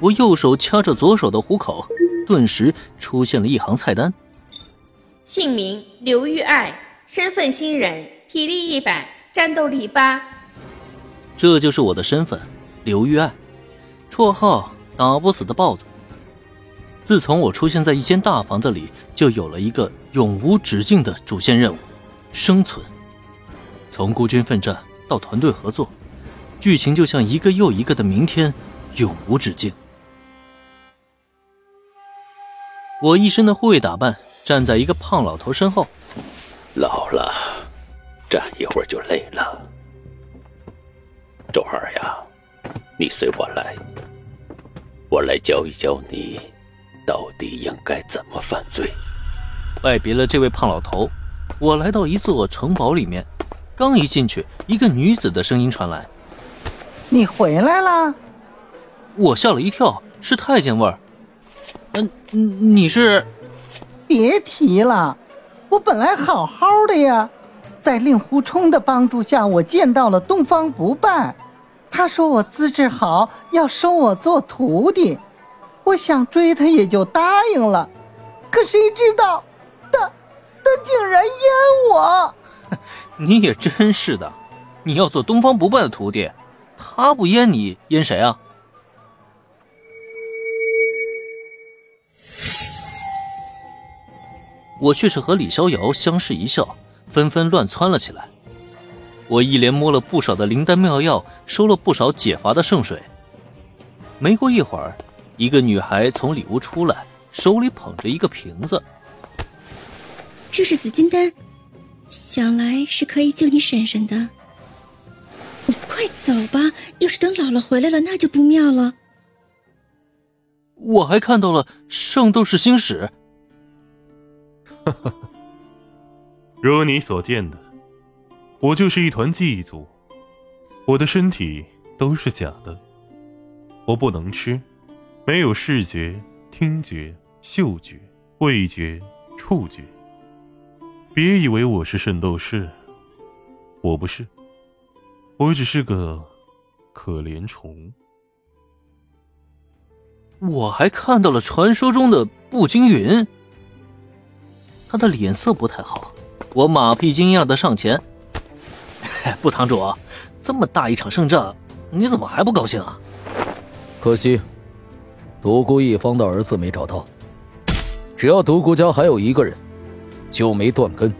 我右手掐着左手的虎口，顿时出现了一行菜单：姓名刘玉爱，身份新人，体力一百，战斗力八。这就是我的身份，刘玉爱，绰号打不死的豹子。自从我出现在一间大房子里，就有了一个永无止境的主线任务：生存。从孤军奋战到团队合作，剧情就像一个又一个的明天，永无止境。我一身的护卫打扮，站在一个胖老头身后。老了，站一会儿就累了。周二呀，你随我来，我来教一教你，到底应该怎么犯罪。拜别了这位胖老头，我来到一座城堡里面。刚一进去，一个女子的声音传来：“你回来了。”我吓了一跳，是太监味儿。嗯，你是？别提了，我本来好好的呀，在令狐冲的帮助下，我见到了东方不败，他说我资质好，要收我做徒弟，我想追他也就答应了，可谁知道，他他竟然阉我。你也真是的，你要做东方不败的徒弟，他不阉你，阉谁啊？我却是和李逍遥相视一笑，纷纷乱窜了起来。我一连摸了不少的灵丹妙药，收了不少解乏的圣水。没过一会儿，一个女孩从里屋出来，手里捧着一个瓶子，这是紫金丹。想来是可以救你婶婶的，你快走吧！要是等姥姥回来了，那就不妙了。我还看到了《圣斗士星矢》。哈哈，如你所见的，我就是一团祭祖，我的身体都是假的，我不能吃，没有视觉、听觉、嗅觉、味觉、触觉。别以为我是圣斗士，我不是，我只是个可怜虫。我还看到了传说中的步惊云，他的脸色不太好。我马屁惊讶的上前：“ 不，堂主，这么大一场胜仗，你怎么还不高兴啊？”可惜，独孤一方的儿子没找到。只要独孤家还有一个人。就没断根。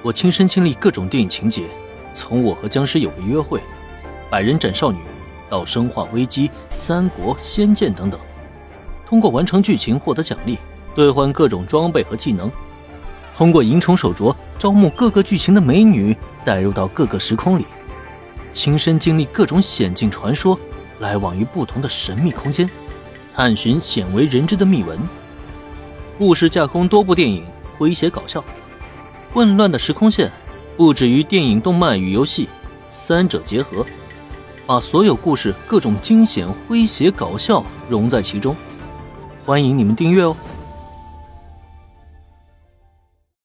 我亲身经历各种电影情节，从我和僵尸有个约会、百人斩少女，到生化危机、三国、仙剑等等，通过完成剧情获得奖励，兑换各种装备和技能，通过萤虫手镯招募各个剧情的美女，带入到各个时空里，亲身经历各种险境传说，来往于不同的神秘空间，探寻鲜为人知的秘闻。故事架空多部电影，诙谐搞笑，混乱的时空线，不止于电影、动漫与游戏三者结合，把所有故事各种惊险、诙谐、搞笑融在其中。欢迎你们订阅哦！